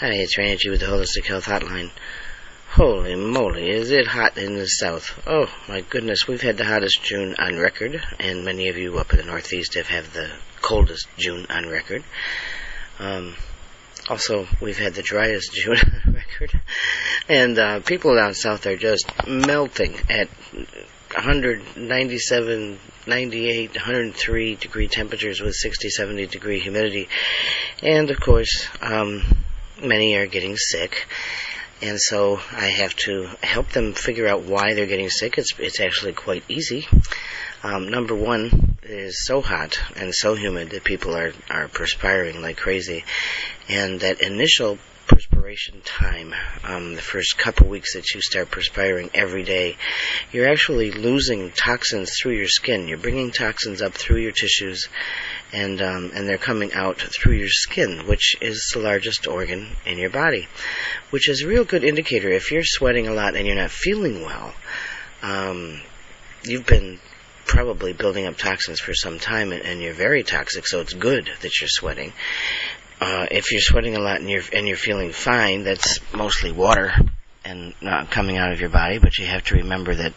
Hi, it's Randy with the Holistic Health Hotline. Holy moly, is it hot in the south? Oh my goodness, we've had the hottest June on record, and many of you up in the northeast have had the coldest June on record. Um, also, we've had the driest June on record, and uh, people down south are just melting at 197, 98, 103 degree temperatures with 60, 70 degree humidity, and of course, um, many are getting sick and so I have to help them figure out why they're getting sick. It's it's actually quite easy. Um, number one it is so hot and so humid that people are are perspiring like crazy, and that initial perspiration time, um, the first couple weeks that you start perspiring every day, you're actually losing toxins through your skin. You're bringing toxins up through your tissues, and um, and they're coming out through your skin, which is the largest organ in your body, which is a real good indicator. If you're sweating a lot and you're not feeling well, um, you've been probably building up toxins for some time and, and, you're very toxic, so it's good that you're sweating. Uh, if you're sweating a lot and you're and you're feeling fine, that's mostly water and not coming out of your body. But you have to remember that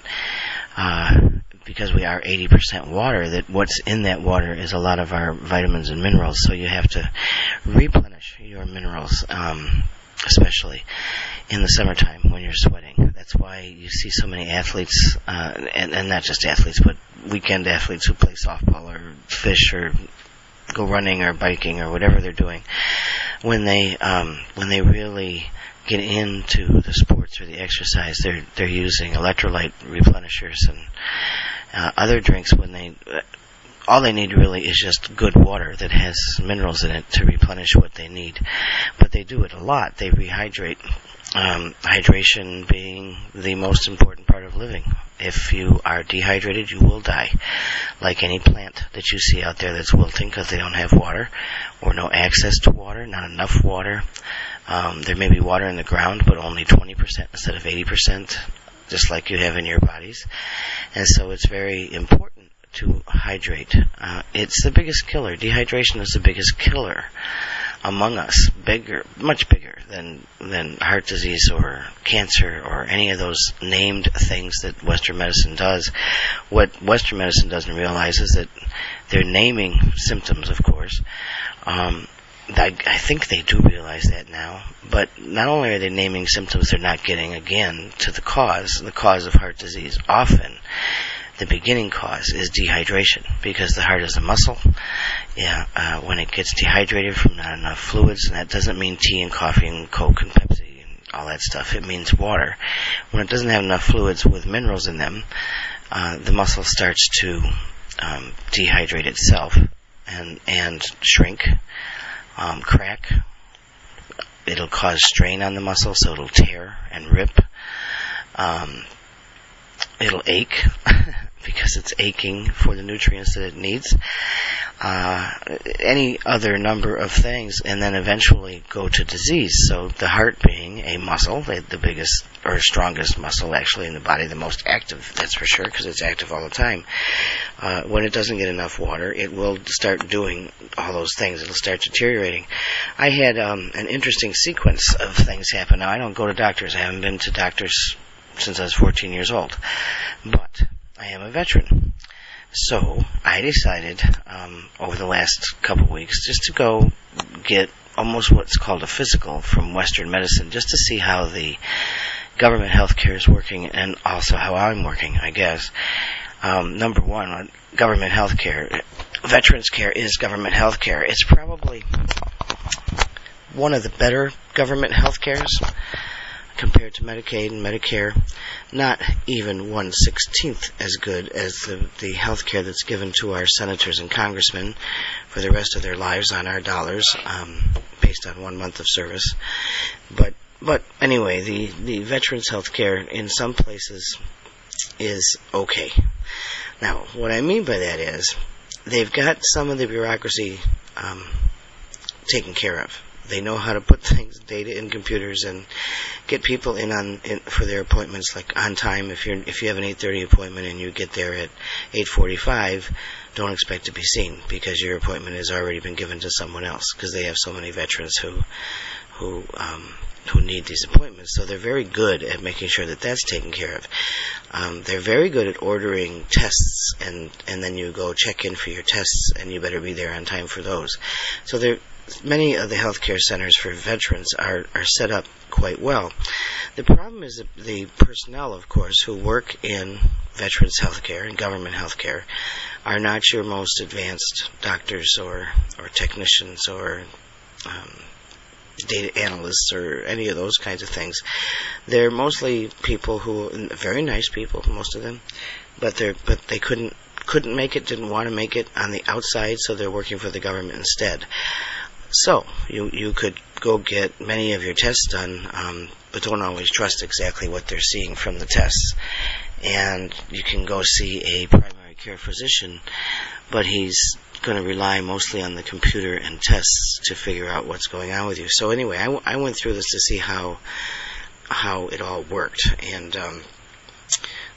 uh, because we are 80% water, that what's in that water is a lot of our vitamins and minerals. So you have to replenish your minerals, um, especially in the summertime when you're sweating. That's why you see so many athletes, uh, and, and not just athletes, but weekend athletes who play softball or fish or go running or biking or whatever they're doing, when they um, when they really get into the sports or the exercise, they're they're using electrolyte replenishers and uh, other drinks when they. Uh, all they need really is just good water that has minerals in it to replenish what they need. But they do it a lot. They rehydrate. Um, hydration being the most important part of living. If you are dehydrated, you will die. Like any plant that you see out there that's wilting because they don't have water or no access to water, not enough water. Um, there may be water in the ground, but only 20% instead of 80%, just like you have in your bodies. And so it's very important to hydrate. Uh, it's the biggest killer. Dehydration is the biggest killer among us, bigger, much bigger than than heart disease or cancer or any of those named things that Western medicine does. What Western medicine doesn't realize is that they're naming symptoms, of course. Um, I, I think they do realize that now, but not only are they naming symptoms, they're not getting again to the cause, the cause of heart disease. Often, the beginning cause is dehydration because the heart is a muscle. Yeah, uh, when it gets dehydrated from not enough fluids, and that doesn't mean tea and coffee and Coke and Pepsi and all that stuff. It means water. When it doesn't have enough fluids with minerals in them, uh, the muscle starts to um, dehydrate itself and and shrink, um, crack. It'll cause strain on the muscle, so it'll tear and rip. Um, it'll ache because it's aching for the nutrients that it needs. Uh, any other number of things, and then eventually go to disease. So the heart being a muscle, the, the biggest or strongest muscle actually in the body, the most active, that's for sure, because it's active all the time. Uh, when it doesn't get enough water, it will start doing all those things. It'll start deteriorating. I had um, an interesting sequence of things happen. Now I don't go to doctors. I haven't been to doctors since I was 14 years old. But I am a veteran. So I decided um, over the last couple of weeks just to go get almost what's called a physical from Western medicine, just to see how the government health care is working and also how I'm working, I guess. Um, number one, government health care, veterans care is government health care. It's probably one of the better government health cares compared to Medicaid and Medicare, not even one sixteenth as good as the, the health care that's given to our senators and congressmen for the rest of their lives on our dollars, um, based on one month of service. But but anyway, the, the veterans health care in some places is okay. Now, what I mean by that is they've got some of the bureaucracy um, taken care of they know how to put things, data in computers, and get people in on in, for their appointments like on time. If you're if you have an 8:30 appointment and you get there at 8:45, don't expect to be seen because your appointment has already been given to someone else because they have so many veterans who who um, who need these appointments. So they're very good at making sure that that's taken care of. Um, they're very good at ordering tests, and and then you go check in for your tests, and you better be there on time for those. So there, many of the healthcare centers for veterans are are set up quite well. The problem is the, the personnel, of course, who work in veterans healthcare and government healthcare are not your most advanced doctors or or technicians or um, data analysts or any of those kinds of things. They're mostly people who very nice people, most of them, but they're but they couldn't couldn't make it, didn't want to make it on the outside, so they're working for the government instead. So you you could go get many of your tests done, um, but don't always trust exactly what they're seeing from the tests. And you can go see a primary care physician, but he's going to rely mostly on the computer and tests to figure out what's going on with you. So anyway, I, w- I went through this to see how how it all worked, and um,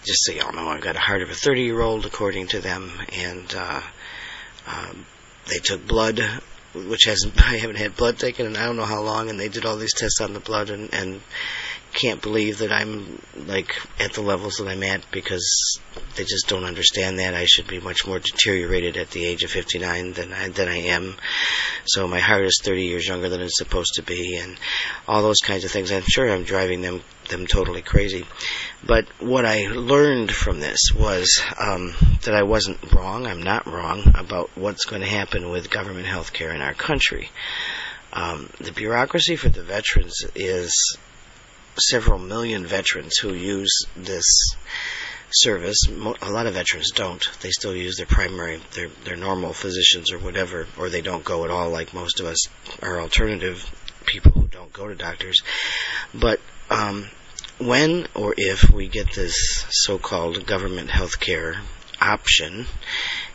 just so y'all know, I've got a heart of a 30 year old, according to them, and uh, um, they took blood, which hasn't I haven't had blood taken in I don't know how long, and they did all these tests on the blood and and can't believe that I'm like at the levels that I'm at because they just don't understand that. I should be much more deteriorated at the age of 59 than I, than I am. So my heart is 30 years younger than it's supposed to be, and all those kinds of things. I'm sure I'm driving them them totally crazy. But what I learned from this was um, that I wasn't wrong. I'm not wrong about what's going to happen with government health care in our country. Um, the bureaucracy for the veterans is several million veterans who use this service. A lot of veterans don't. They still use their primary, their their normal physicians or whatever, or they don't go at all, like most of us are alternative people who don't go to doctors. But um, when or if we get this so-called government health care option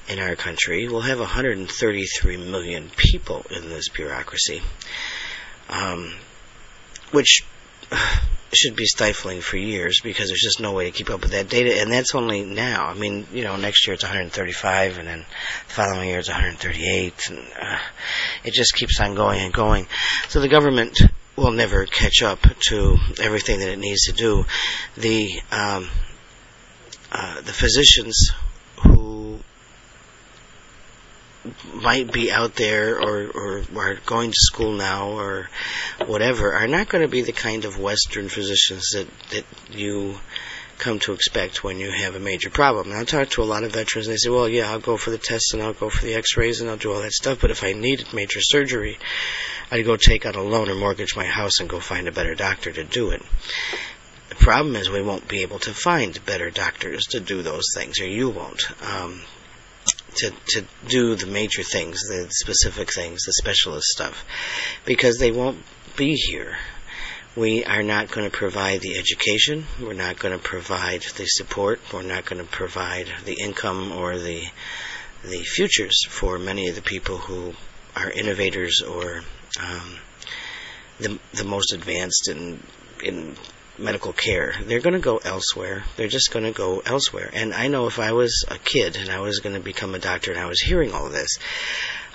in our country, we'll have 133 million people in this bureaucracy, um, which should be stifling for years because there's just no way to keep up with that data, and that's only now. I mean, you know, next year it's 135, and then the following year it's 138, and uh, it just keeps on going and going. So the government will never catch up to everything that it needs to do. The um, uh, the physicians might be out there or, or are going to school now or whatever are not going to be the kind of Western physicians that, that you come to expect when you have a major problem. And I talk to a lot of veterans and they say, well, yeah, I'll go for the tests and I'll go for the x-rays and I'll do all that stuff, but if I needed major surgery, I'd go take out a loan or mortgage my house and go find a better doctor to do it. The problem is we won't be able to find better doctors to do those things, or you won't. Um, to, to do the major things, the specific things, the specialist stuff, because they won't be here. We are not going to provide the education, we're not going to provide the support, we're not going to provide the income or the the futures for many of the people who are innovators or um, the the most advanced in in medical care. They're going to go elsewhere. They're just going to go elsewhere. And I know if I was a kid and I was going to become a doctor and I was hearing all this,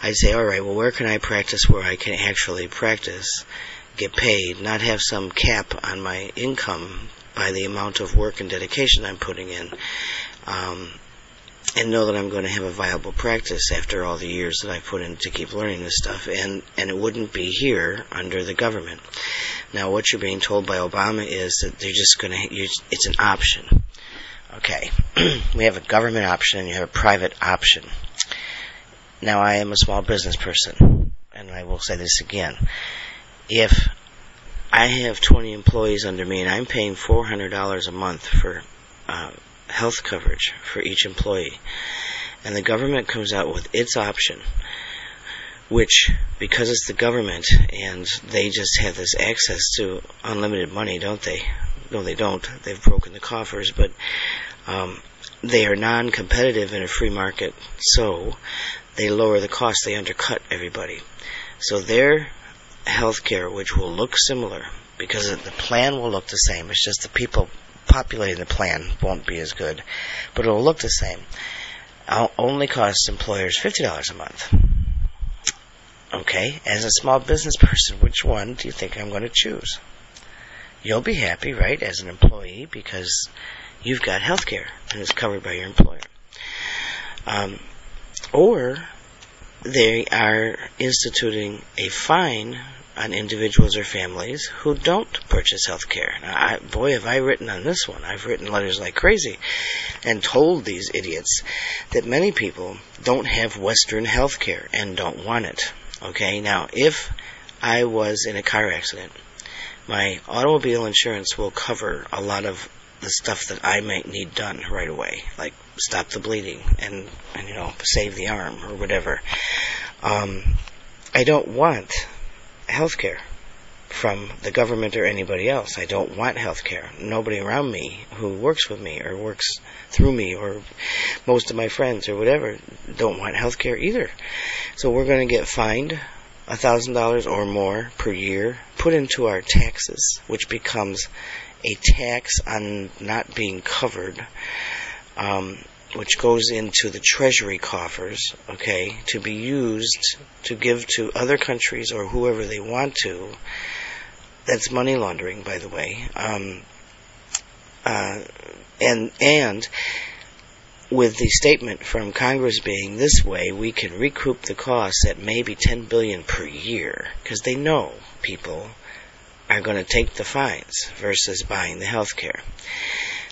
I'd say, all right, well, where can I practice where I can actually practice, get paid, not have some cap on my income by the amount of work and dedication I'm putting in. Um, and know that I'm going to have a viable practice after all the years that I put in to keep learning this stuff, and and it wouldn't be here under the government. Now, what you're being told by Obama is that they're just going to use it's an option. Okay, we have a government option and you have a private option. Now, I am a small business person, and I will say this again: if I have 20 employees under me and I'm paying $400 a month for uh, health coverage for each employee. And the government comes out with its option, which, because it's the government and they just have this access to unlimited money, don't they? No, they don't. They've broken the coffers, but um, they are non competitive in a free market, so they lower the cost, they undercut everybody. So their health care, which will look similar, because the plan will look the same, it's just the people populating the plan won't be as good, but it'll look the same. I'll only cost employers $50 a month. Okay, as a small business person, which one do you think I'm going to choose? You'll be happy, right, as an employee because you've got health care and it's covered by your employer. Um, or they are instituting a fine on individuals or families who don't purchase health care. Boy, have I written on this one. I've written letters like crazy and told these idiots that many people don't have Western health care and don't want it. Okay, now if I was in a car accident, my automobile insurance will cover a lot of the stuff that I might need done right away, like stop the bleeding and, and you know save the arm or whatever. Um, I don't want health care from the government or anybody else. I don't want health care. Nobody around me who works with me or works through me or most of my friends or whatever don't want health care either. So we're going to get fined $1,000 or more per year put into our taxes, which becomes a tax on not being covered. Um, which goes into the treasury coffers, okay, to be used to give to other countries or whoever they want to. That's money laundering, by the way. Um, uh, and and with the statement from Congress being this way, we can recoup the costs at maybe 10 billion per year because they know people are going to take the fines versus buying the health care.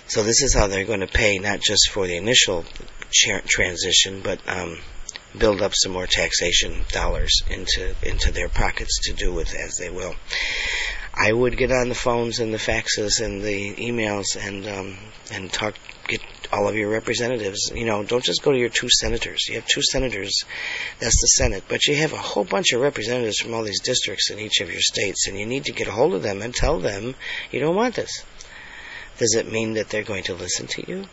So this is how they're going to pay not just for the initial transition, but um, build up some more taxation dollars into into their pockets to do with as they will. I would get on the phones and the faxes and the emails and um, and talk get all of your representatives. You know, don't just go to your two senators. You have two senators, that's the Senate, but you have a whole bunch of representatives from all these districts in each of your states, and you need to get a hold of them and tell them you don't want this. Does it mean that they're going to listen to you?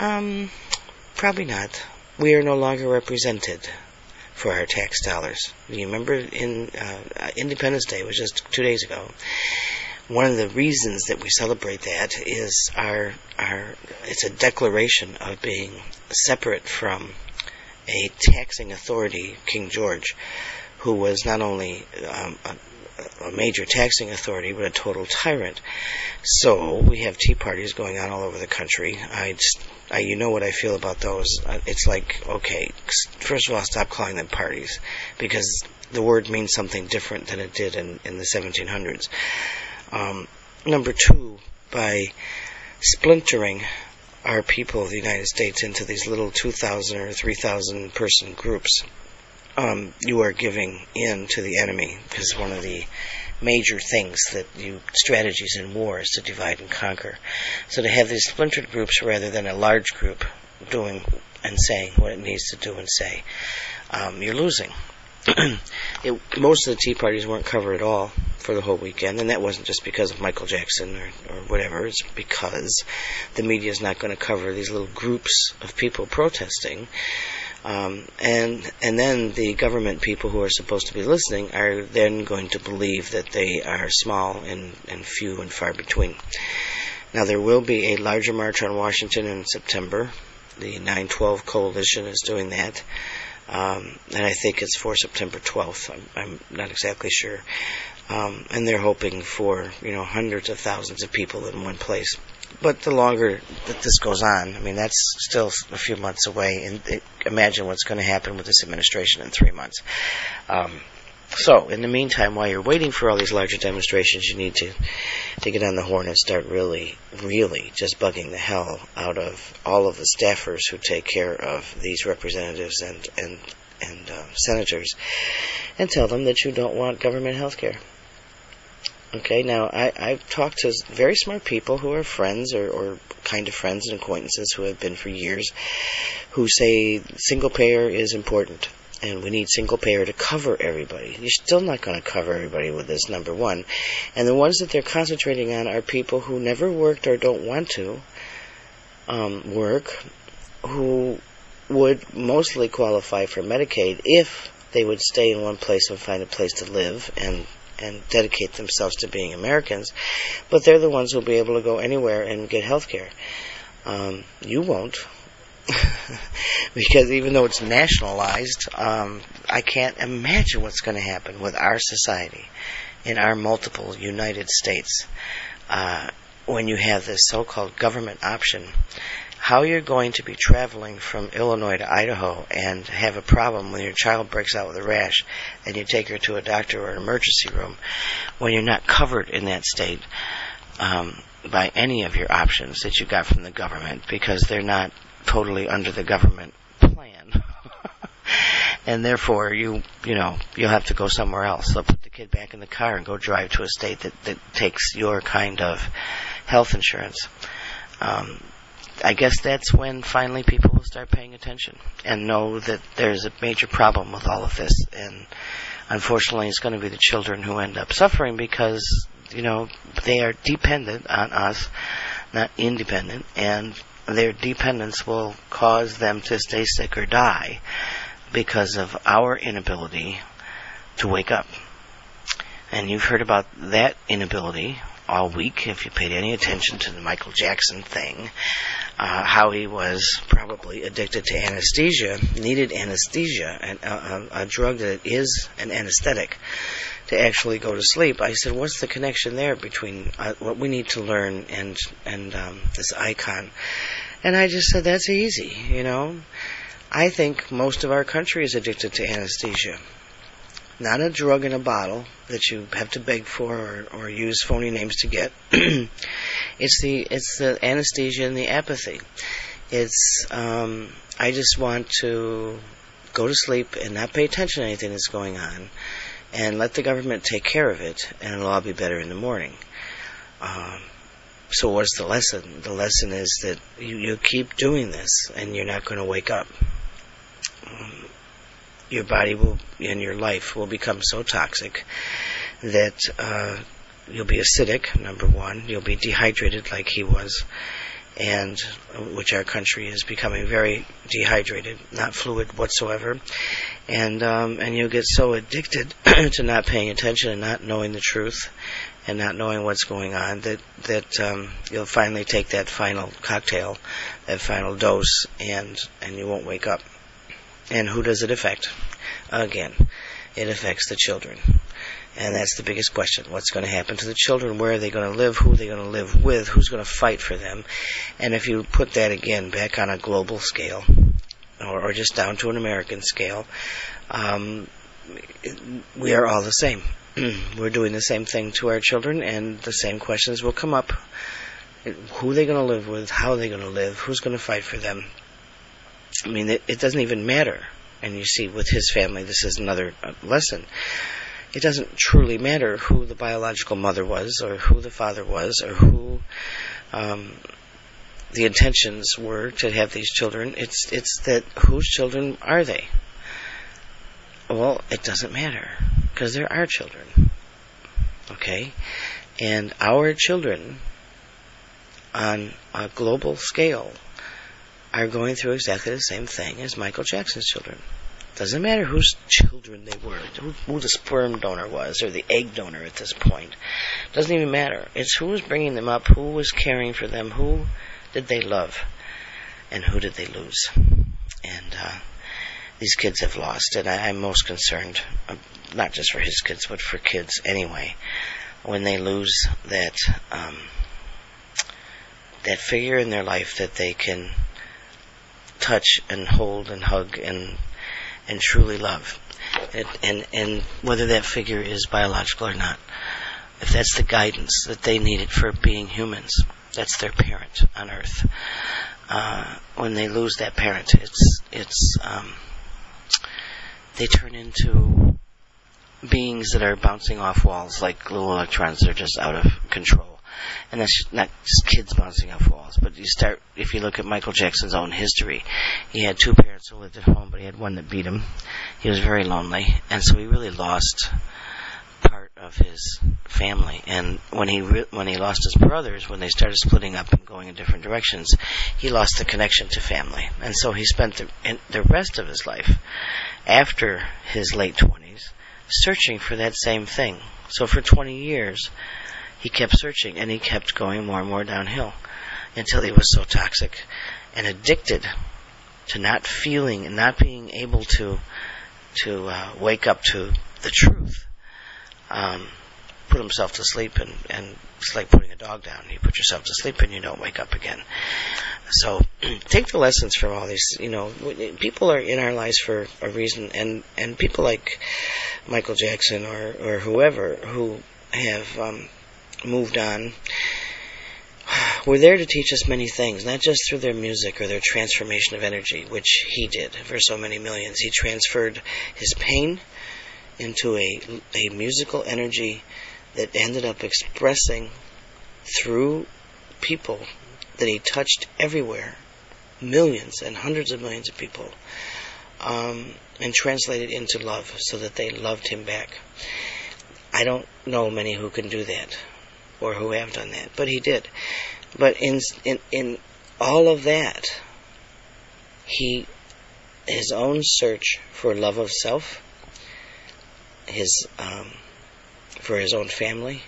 Um, probably not. We are no longer represented for our tax dollars. You remember in uh, Independence Day was just two days ago. One of the reasons that we celebrate that is our our it's a declaration of being separate from a taxing authority, King George, who was not only um, a, major taxing authority, but a total tyrant. So we have tea parties going on all over the country. I, I you know what I feel about those. It's like, okay, first of all, stop calling them parties because the word means something different than it did in, in the 1700s. Um, number two, by splintering our people of the United States into these little 2,000 or 3,000 person groups, um, you are giving in to the enemy because one of the major things that you strategies in war is to divide and conquer. So to have these splintered groups rather than a large group doing and saying what it needs to do and say, um, you're losing. it, most of the tea parties weren't covered at all for the whole weekend, and that wasn't just because of Michael Jackson or, or whatever. It's because the media is not going to cover these little groups of people protesting um, and and then the government people who are supposed to be listening are then going to believe that they are small and, and few and far between. Now there will be a larger march on Washington in September. The 912 coalition is doing that. Um, and I think it's for September 12th. I'm, I'm not exactly sure. Um, and they're hoping for you know hundreds of thousands of people in one place but the longer that this goes on, I mean, that's still a few months away. And imagine what's going to happen with this administration in three months. Um, so, in the meantime, while you're waiting for all these larger demonstrations, you need to to get on the horn and start really, really just bugging the hell out of all of the staffers who take care of these representatives and and and uh, senators, and tell them that you don't want government health care. Okay, now I, I've talked to very smart people who are friends or, or kind of friends and acquaintances who have been for years who say single payer is important and we need single payer to cover everybody. You're still not going to cover everybody with this, number one. And the ones that they're concentrating on are people who never worked or don't want to um, work, who would mostly qualify for Medicaid if they would stay in one place and find a place to live and and dedicate themselves to being Americans, but they're the ones who'll be able to go anywhere and get health care. Um, you won't. because even though it's nationalized, um, I can't imagine what's going to happen with our society in our multiple United States uh, when you have this so-called government option. How you're going to be traveling from Illinois to Idaho and have a problem when your child breaks out with a rash and you take her to a doctor or an emergency room when you're not covered in that state um, by any of your options that you got from the government because they're not totally under the government plan. and therefore you you know you'll have to go somewhere else. They'll put the kid back in the car and go drive to a state that that takes your kind of health insurance. Um, I guess that's when finally people will start paying attention and know that there's a major problem with all of this. And unfortunately, it's going to be the children who end up suffering because you know they are dependent on us, not independent, and their dependence will cause them to stay sick or die because of our inability to wake up. And you've heard about that inability all week if you paid any attention to the Michael Jackson thing. Uh, how he was probably addicted to anesthesia, needed anesthesia, and uh, a, a drug that is an anesthetic to actually go to sleep. I said, "What's the connection there between uh, what we need to learn and and um, this icon?" And I just said, "That's easy, you know." I think most of our country is addicted to anesthesia. Not a drug in a bottle that you have to beg for or, or use phony names to get. it's the it's the anesthesia and the apathy. It's um, I just want to go to sleep and not pay attention to anything that's going on, and let the government take care of it, and it'll all be better in the morning. Um, so what's the lesson? The lesson is that you, you keep doing this, and you're not going to wake up your body will and your life will become so toxic that uh, you'll be acidic. Number one, you'll be dehydrated like he was, and which our country is becoming very dehydrated, not fluid whatsoever, and um, and you'll get so addicted to not paying attention and not knowing the truth. And not knowing what's going on, that that um, you'll finally take that final cocktail, that final dose, and and you won't wake up. And who does it affect? Again, it affects the children. And that's the biggest question. What's going to happen to the children? Where are they going to live? Who are they going to live with? Who's going to fight for them? And if you put that again back on a global scale, or, or just down to an American scale, um, we are all the same. We're doing the same thing to our children, and the same questions will come up. Who are they going to live with? How are they going to live? Who's going to fight for them? I mean, it, it doesn't even matter. And you see, with his family, this is another uh, lesson. It doesn't truly matter who the biological mother was, or who the father was, or who um, the intentions were to have these children. It's it's that whose children are they? Well, it doesn't matter because they're our children. Okay, and our children on a global scale are going through exactly the same thing as Michael Jackson's children. Doesn't matter whose children they were, who, who the sperm donor was, or the egg donor at this point. Doesn't even matter. It's who was bringing them up, who was caring for them, who did they love, and who did they lose. And uh, these kids have lost, and I, I'm most concerned, uh, not just for his kids, but for kids anyway, when they lose that um, that figure in their life that they can touch and hold and hug and and truly love. And, and and whether that figure is biological or not, if that's the guidance that they needed for being humans, that's their parent on earth. Uh, when they lose that parent, it's it's um, they turn into beings that are bouncing off walls like little electrons. They're just out of control and that's not just kids bouncing off walls. But you start if you look at Michael Jackson's own history, he had two parents who lived at home, but he had one that beat him. He was very lonely, and so he really lost part of his family. And when he re- when he lost his brothers, when they started splitting up and going in different directions, he lost the connection to family, and so he spent the, the rest of his life after his late twenties searching for that same thing. So for 20 years, he kept searching and he kept going more and more downhill until he was so toxic and addicted to not feeling and not being able to to uh, wake up to the truth. Um, put himself to sleep, and, and it's like putting a dog down. You put yourself to sleep, and you don't wake up again. So take the lessons from all these. You know, people are in our lives for a reason, and and people like Michael Jackson or or whoever who have um, moved on were there to teach us many things, not just through their music or their transformation of energy, which he did for so many millions. He transferred his pain into a, a musical energy that ended up expressing through people that he touched everywhere, millions and hundreds of millions of people, um, and translated into love so that they loved him back. I don't know many who can do that or who have done that, but he did. But in in in all of that, he his own search for love of self, his um, for his own family,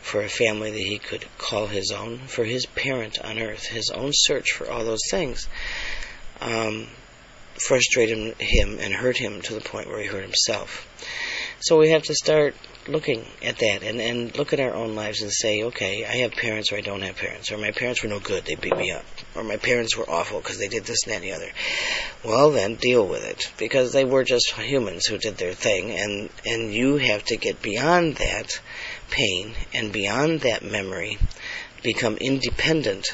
for a family that he could call his own, for his parent on earth, his own search for all those things, um, frustrated him and hurt him to the point where he hurt himself. So we have to start looking at that and, and look at our own lives and say, okay, I have parents or I don't have parents, or my parents were no good, they beat me up, or my parents were awful because they did this and that and the other. Well, then deal with it because they were just humans who did their thing, and and you have to get beyond that pain and beyond that memory, become independent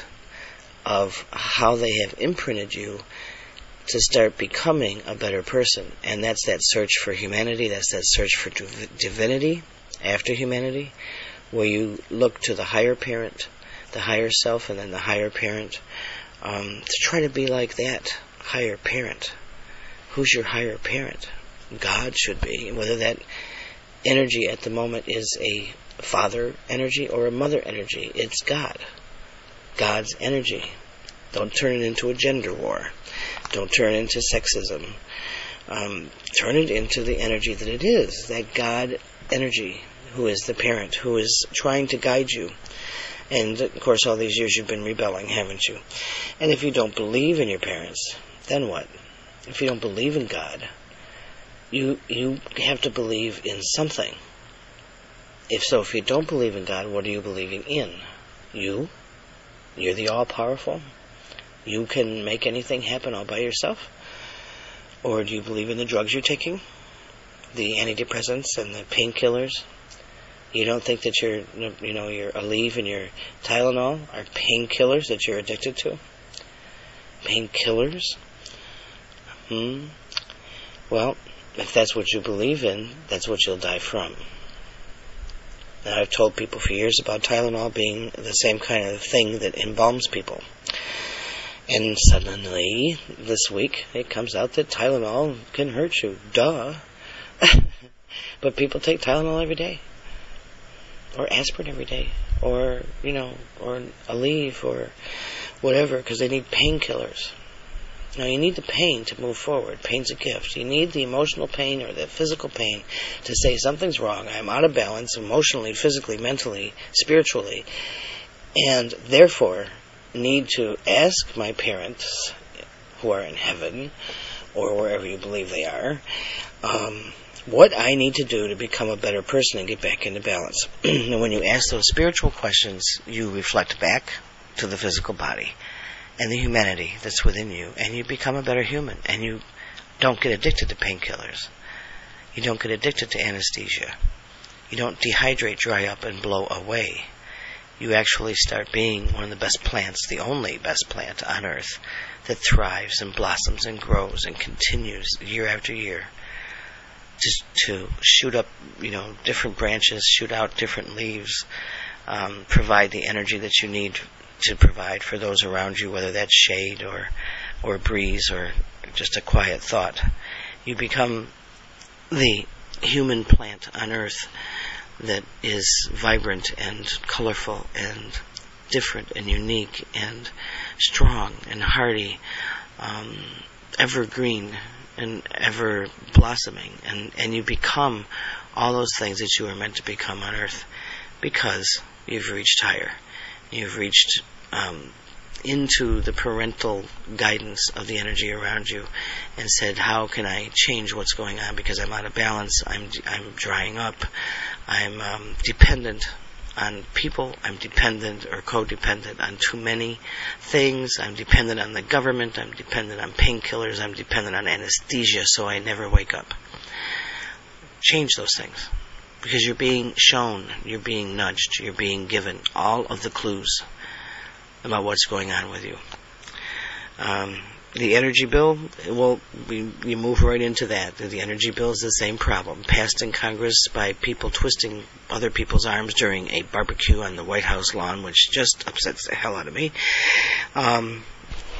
of how they have imprinted you to start becoming a better person. And that's that search for humanity, that's that search for divinity after humanity, where you look to the higher parent, the higher self, and then the higher parent, um, to try to be like that higher parent. Who's your higher parent? God should be. Whether that energy at the moment is a father energy or a mother energy, it's God. God's energy. Don't turn it into a gender war. Don't turn it into sexism. Um, turn it into the energy that it is, that God energy, who is the parent, who is trying to guide you. And of course, all these years you've been rebelling, haven't you? And if you don't believe in your parents, then what? If you don't believe in God, you you have to believe in something. If so, if you don't believe in God, what are you believing in? You? You're the all powerful? You can make anything happen all by yourself? Or do you believe in the drugs you're taking? The antidepressants and the painkillers? You don't think that your, you know, your Aleve and your Tylenol are painkillers that you're addicted to? Painkillers? Hmm? Well, if that's what you believe in, that's what you'll die from. Now, I've told people for years about Tylenol being the same kind of thing that embalms people. And suddenly, this week, it comes out that Tylenol can hurt you. Duh. but people take Tylenol every day. Or aspirin every day. Or, you know, or Aleve or whatever, because they need painkillers. Now, you need the pain to move forward. Pain's a gift. You need the emotional pain or the physical pain to say something's wrong. I'm out of balance emotionally, physically, mentally, spiritually. And therefore, need to ask my parents who are in heaven or wherever you believe they are um, what I need to do to become a better person and get back into balance. and when you ask those spiritual questions, you reflect back to the physical body and the humanity that's within you, and you become a better human, and you don't get addicted to painkillers. You don't get addicted to anesthesia. You don't dehydrate, dry up, and blow away you actually start being one of the best plants, the only best plant on earth that thrives and blossoms and grows and continues year after year just to shoot up, you know, different branches, shoot out different leaves, um, provide the energy that you need to provide for those around you, whether that's shade or or breeze or just a quiet thought. You become the human plant on earth that is vibrant and colorful and different and unique and strong and hardy, um, evergreen and ever blossoming, and, and you become all those things that you were meant to become on earth because you've reached higher. You've reached um, into the parental guidance of the energy around you and said, how can I change what's going on? Because I'm out of balance, I'm, I'm drying up, I'm um, dependent on people, I'm dependent or codependent on too many things, I'm dependent on the government, I'm dependent on painkillers, I'm dependent on anesthesia so I never wake up. Change those things. Because you're being shown, you're being nudged, you're being given all of the clues about what's going on with you. Um, the energy bill, well, we, you move right into that. The energy bill is the same problem, passed in Congress by people twisting other people's arms during a barbecue on the White House lawn, which just upsets the hell out of me. Um,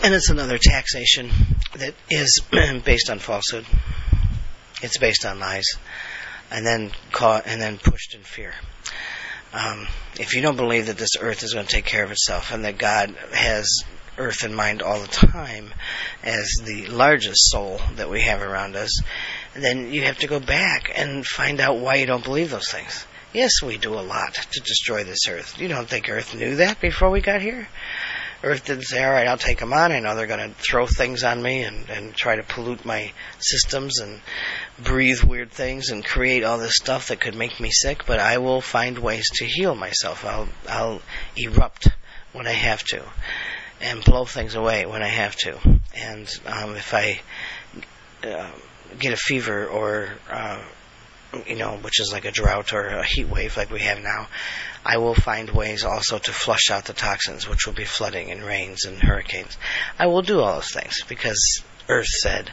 and it's another taxation that is based on falsehood. It's based on lies, and then caught and then pushed in fear. Um, if you don't believe that this earth is going to take care of itself and that God has earth in mind all the time as the largest soul that we have around us, then you have to go back and find out why you don't believe those things. Yes, we do a lot to destroy this earth. You don't think Earth knew that before we got here? Earth didn't say, all right, I'll take them on. I know they're going to throw things on me and, and try to pollute my systems and breathe weird things and create all this stuff that could make me sick, but I will find ways to heal myself. I'll, I'll erupt when I have to and blow things away when I have to. And um, if I uh, get a fever or uh, you know, which is like a drought or a heat wave like we have now, I will find ways also to flush out the toxins, which will be flooding and rains and hurricanes. I will do all those things because Earth said,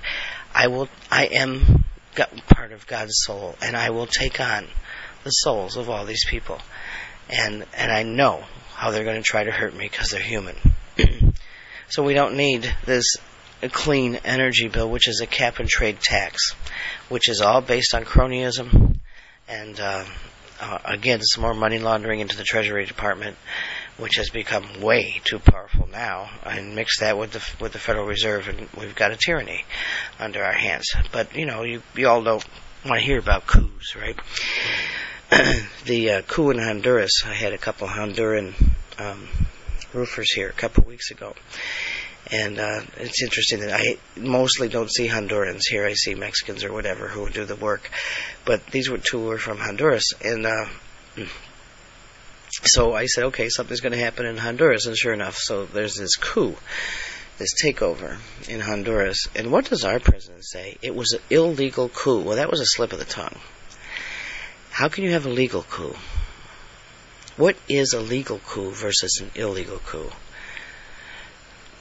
I will, I am part of God's soul and I will take on the souls of all these people. And, and I know how they're going to try to hurt me because they're human. so we don't need this clean energy bill, which is a cap and trade tax, which is all based on cronyism and uh, uh, again some more money laundering into the Treasury Department, which has become way too powerful now, and mix that with the with the Federal Reserve, and we've got a tyranny under our hands. But you know, you you all don't want to hear about coups, right? the uh, coup in Honduras. I had a couple Honduran um, roofers here a couple weeks ago. And uh, it's interesting that I mostly don't see Hondurans here. I see Mexicans or whatever who do the work. But these were two were from Honduras. And uh, so I said, okay, something's going to happen in Honduras. And sure enough, so there's this coup, this takeover in Honduras. And what does our president say? It was an illegal coup. Well, that was a slip of the tongue. How can you have a legal coup? What is a legal coup versus an illegal coup?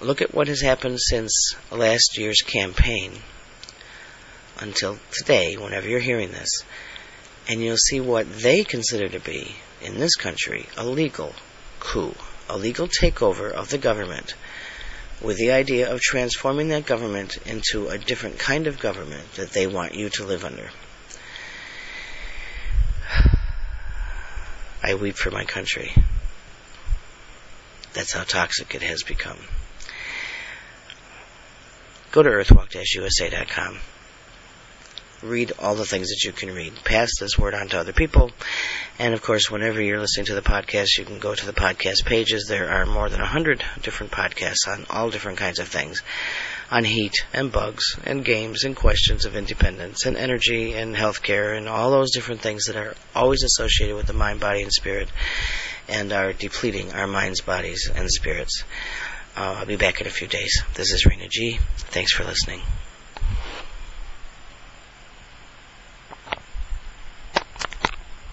Look at what has happened since last year's campaign until today, whenever you're hearing this, and you'll see what they consider to be, in this country, a legal coup, a legal takeover of the government with the idea of transforming that government into a different kind of government that they want you to live under. I weep for my country. That's how toxic it has become. Go to earthwalk-usa.com. Read all the things that you can read. Pass this word on to other people. And of course, whenever you're listening to the podcast, you can go to the podcast pages. There are more than a hundred different podcasts on all different kinds of things on heat and bugs and games and questions of independence and energy and healthcare and all those different things that are always associated with the mind, body, and spirit and are depleting our minds, bodies, and spirits. Uh, I'll be back in a few days. This is Rena G. Thanks for listening.